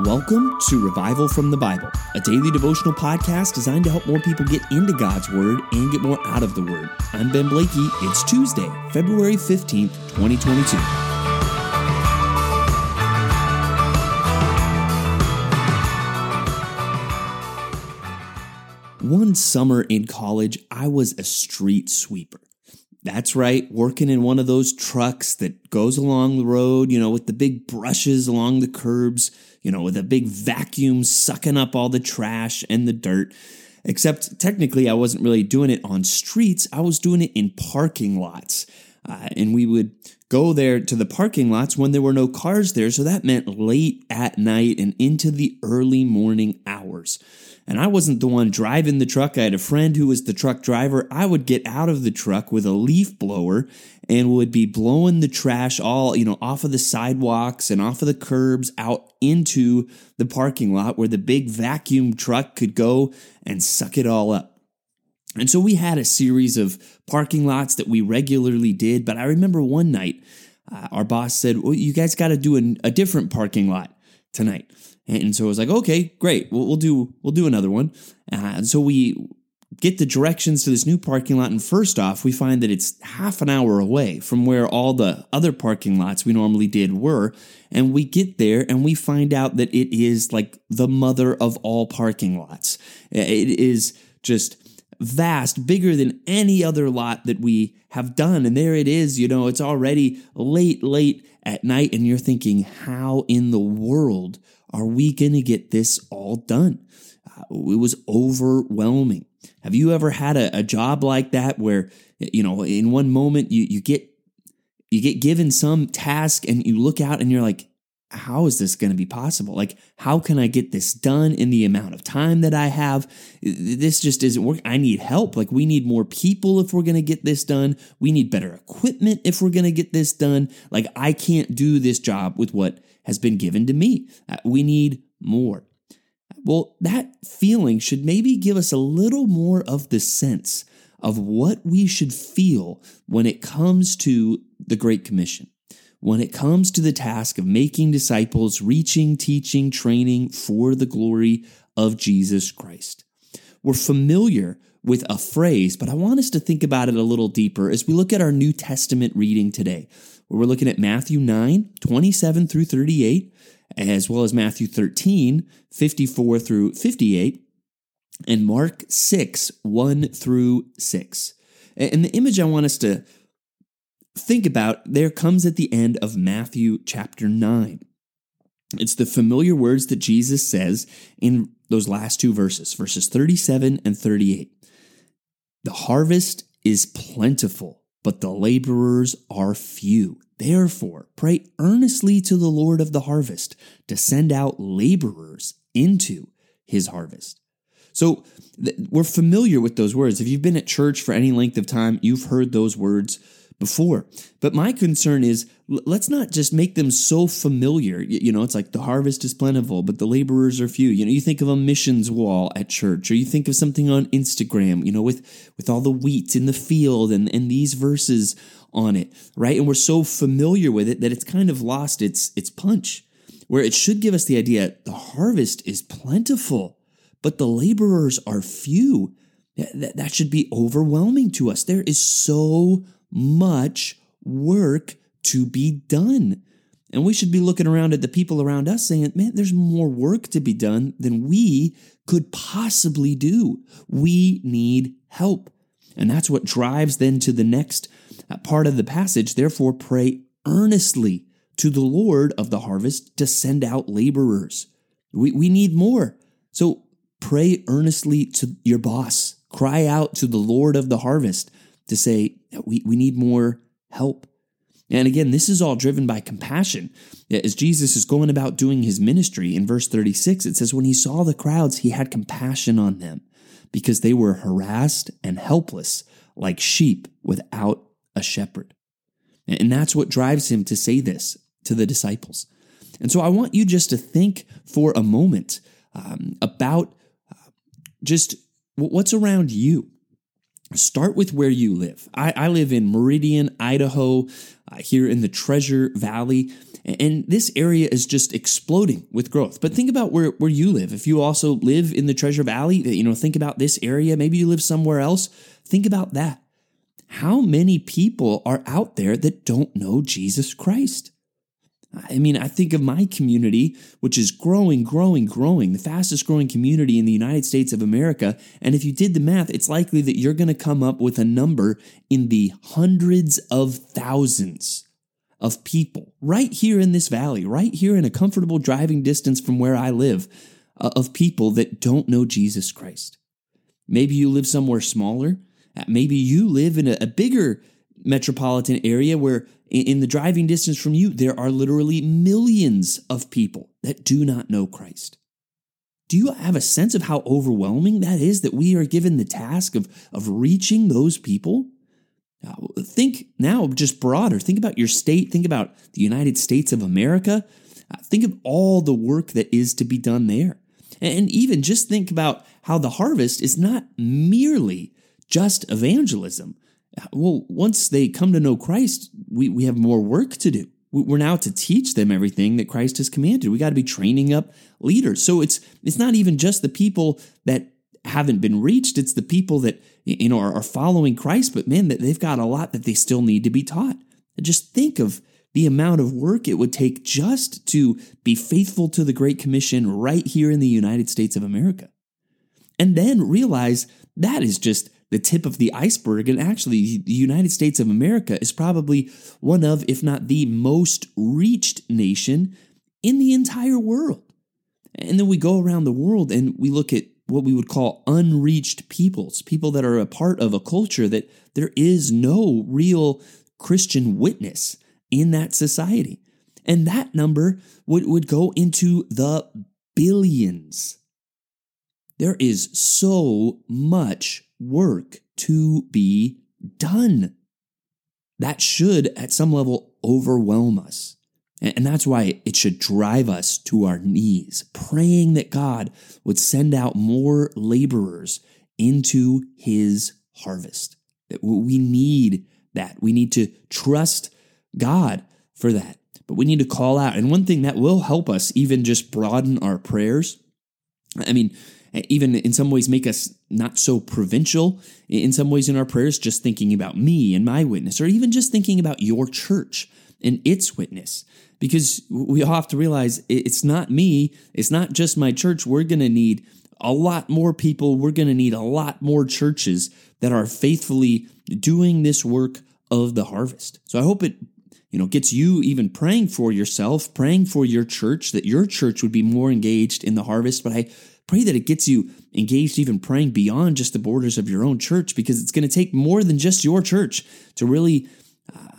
Welcome to Revival from the Bible, a daily devotional podcast designed to help more people get into God's Word and get more out of the Word. I'm Ben Blakey. It's Tuesday, February 15th, 2022. One summer in college, I was a street sweeper. That's right, working in one of those trucks that goes along the road, you know, with the big brushes along the curbs, you know, with a big vacuum sucking up all the trash and the dirt. Except technically, I wasn't really doing it on streets, I was doing it in parking lots. Uh, and we would go there to the parking lots when there were no cars there. So that meant late at night and into the early morning hours and I wasn't the one driving the truck. I had a friend who was the truck driver. I would get out of the truck with a leaf blower and would be blowing the trash all, you know, off of the sidewalks and off of the curbs out into the parking lot where the big vacuum truck could go and suck it all up. And so we had a series of parking lots that we regularly did. But I remember one night, uh, our boss said, Well, you guys got to do a, a different parking lot tonight. And so I was like, okay, great. We'll, we'll do we'll do another one. Uh, and so we get the directions to this new parking lot. And first off, we find that it's half an hour away from where all the other parking lots we normally did were. And we get there and we find out that it is like the mother of all parking lots. It is just vast, bigger than any other lot that we have done. And there it is, you know, it's already late, late at night. And you're thinking, how in the world are we going to get this all done? Uh, it was overwhelming. Have you ever had a, a, job like that where, you know, in one moment you, you get you get given some task and you look out and you're like, how is this going to be possible? Like, how can I get this done in the amount of time that I have? This just isn't working. I need help. Like, we need more people if we're going to get this done. We need better equipment if we're going to get this done. Like, I can't do this job with what has been given to me. Uh, we need more. Well, that feeling should maybe give us a little more of the sense of what we should feel when it comes to the Great Commission when it comes to the task of making disciples, reaching, teaching, training for the glory of Jesus Christ. We're familiar with a phrase, but I want us to think about it a little deeper as we look at our New Testament reading today, where we're looking at Matthew 9, 27 through 38, as well as Matthew 13, 54 through 58, and Mark 6, 1 through 6. And the image I want us to think about there comes at the end of Matthew chapter 9. It's the familiar words that Jesus says in those last two verses, verses 37 and 38. The harvest is plentiful, but the laborers are few. Therefore, pray earnestly to the Lord of the harvest to send out laborers into his harvest. So th- we're familiar with those words. If you've been at church for any length of time, you've heard those words before. But my concern is let's not just make them so familiar. You know, it's like the harvest is plentiful, but the laborers are few. You know, you think of a missions wall at church, or you think of something on Instagram, you know, with with all the wheat in the field and, and these verses on it, right? And we're so familiar with it that it's kind of lost its its punch. Where it should give us the idea the harvest is plentiful, but the laborers are few. That, that should be overwhelming to us. There is so much work to be done. And we should be looking around at the people around us saying, man, there's more work to be done than we could possibly do. We need help. And that's what drives then to the next uh, part of the passage. Therefore, pray earnestly to the Lord of the harvest to send out laborers. We, we need more. So pray earnestly to your boss. Cry out to the Lord of the harvest to say we, we need more help. And again, this is all driven by compassion. As Jesus is going about doing his ministry in verse 36, it says, When he saw the crowds, he had compassion on them because they were harassed and helpless like sheep without a shepherd. And that's what drives him to say this to the disciples. And so I want you just to think for a moment um, about uh, just what's around you start with where you live. I, I live in Meridian, Idaho, uh, here in the Treasure Valley. And this area is just exploding with growth. But think about where, where you live. If you also live in the Treasure Valley, you know, think about this area. Maybe you live somewhere else. Think about that. How many people are out there that don't know Jesus Christ? I mean, I think of my community, which is growing, growing, growing, the fastest growing community in the United States of America. And if you did the math, it's likely that you're going to come up with a number in the hundreds of thousands of people right here in this valley, right here in a comfortable driving distance from where I live, uh, of people that don't know Jesus Christ. Maybe you live somewhere smaller. Uh, maybe you live in a, a bigger metropolitan area where in the driving distance from you, there are literally millions of people that do not know Christ. Do you have a sense of how overwhelming that is that we are given the task of, of reaching those people? Uh, think now just broader. Think about your state. Think about the United States of America. Uh, think of all the work that is to be done there. And even just think about how the harvest is not merely just evangelism, well, once they come to know Christ, we, we have more work to do. We're now to teach them everything that Christ has commanded. We got to be training up leaders. So it's it's not even just the people that haven't been reached. It's the people that you know are, following Christ, but man, that they've got a lot that they still need to be taught. Just think of the amount of work it would take just to be faithful to the Great Commission right here in the United States of America. And then realize that is just the tip of the iceberg. And actually, the United States of America is probably one of, if not the most reached nation in the entire world. And then we go around the world and we look at what we would call unreached peoples, people that are a part of a culture that there is no real Christian witness in that society. And that number would, would go into the billions. There is so much work to be done. That should, at some level, overwhelm us. And that's why it should drive us to our knees, praying that God would send out more laborers into his harvest. That we need that. We need to trust God for that. But we need to call out. And one thing that will help us even just broaden our prayers. I mean, Eh, even in some ways make us not so provincial in some ways in our prayers, just thinking about me and my witness, or even just thinking about your church and its witness. Because we all have to realize it's not me, it's not just my church. We're going to need a lot more people. We're going to need a lot more churches that are faithfully doing this work of the harvest. So I hope it you know gets you even praying for yourself praying for your church that your church would be more engaged in the harvest but i Pray that it gets you engaged, even praying beyond just the borders of your own church, because it's going to take more than just your church to really uh,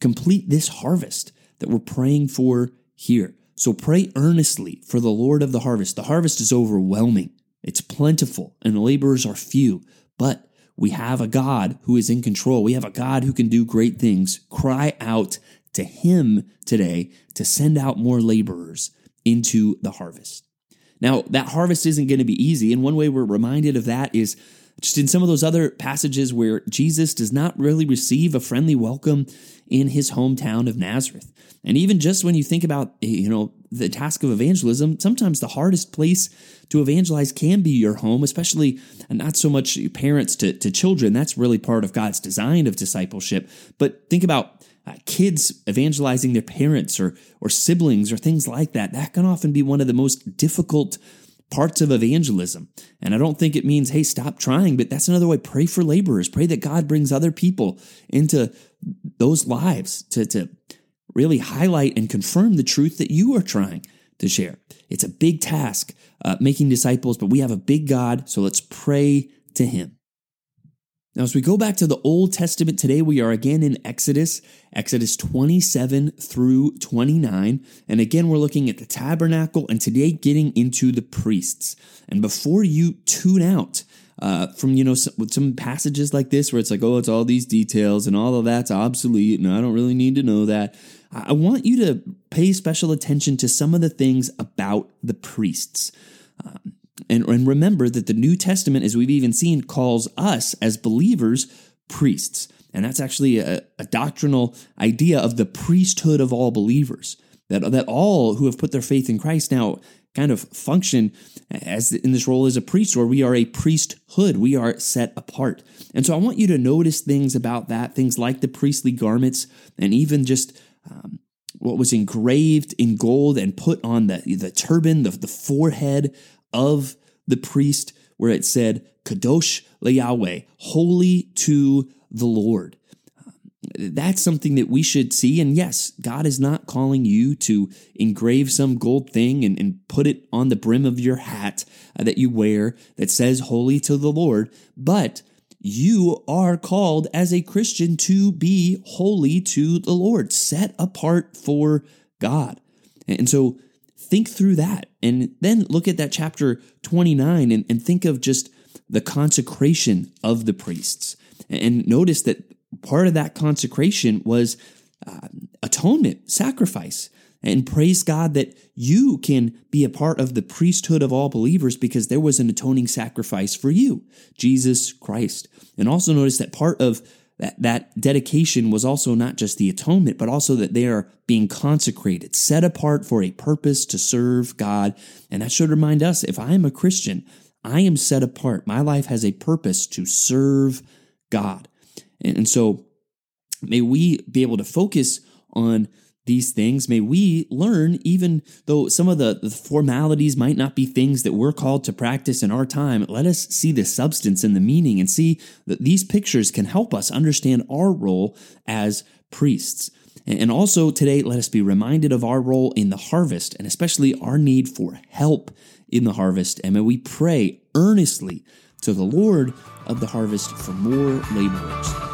complete this harvest that we're praying for here. So pray earnestly for the Lord of the harvest. The harvest is overwhelming, it's plentiful, and the laborers are few, but we have a God who is in control. We have a God who can do great things. Cry out to Him today to send out more laborers into the harvest. Now, that harvest isn't going to be easy. And one way we're reminded of that is just in some of those other passages where Jesus does not really receive a friendly welcome in his hometown of Nazareth. And even just when you think about, you know, the task of evangelism, sometimes the hardest place to evangelize can be your home, especially not so much parents to, to children. That's really part of God's design of discipleship. But think about uh, kids evangelizing their parents or or siblings or things like that. That can often be one of the most difficult parts of evangelism. And I don't think it means, hey, stop trying, but that's another way. Pray for laborers. Pray that God brings other people into those lives to, to really highlight and confirm the truth that you are trying to share. It's a big task uh, making disciples, but we have a big God, so let's pray to Him. Now, as we go back to the Old Testament today, we are again in Exodus, Exodus 27 through 29. And again, we're looking at the tabernacle and today getting into the priests. And before you tune out, uh, from you know some, some passages like this where it's like oh it's all these details and all of that's obsolete and I don't really need to know that I want you to pay special attention to some of the things about the priests. Um, And, and remember that the New Testament, as we've even seen, calls us as believers priests. And that's actually a, a doctrinal idea of the priesthood of all believers. That, that all who have put their faith in Christ now kind of function as in this role as a priest, or we are a priesthood. We are set apart. And so I want you to notice things about that, things like the priestly garments, and even just um, what was engraved in gold and put on the, the turban, the, the forehead of the priest, where it said, Kadosh Yahweh, holy to the Lord that's something that we should see. And yes, God is not calling you to engrave some gold thing and, and put it on the brim of your hat uh, that you wear that says holy to the Lord, but you are called as a Christian to be holy to the Lord, set apart for God. And so think through that and then look at that chapter 29 and, and think of just the consecration of the priests. And notice that part of that consecration was uh, atonement, sacrifice. And praise God that you can be a part of the priesthood of all believers because there was an atoning sacrifice for you, Jesus Christ. And also notice that part of that, that dedication was also not just the atonement, but also that they are being consecrated, set apart for a purpose to serve God. And that should remind us if I am a Christian, I am set apart. My life has a purpose to serve God. And so may we be able to focus on these things. May we learn, even though some of the, the, formalities might not be things that we're called to practice in our time, let us see the substance and the meaning and see that these pictures can help us understand our role as priests. And also today, let us be reminded of our role in the harvest and especially our need for help in the harvest. And may we pray earnestly to the Lord of the harvest for more laborers.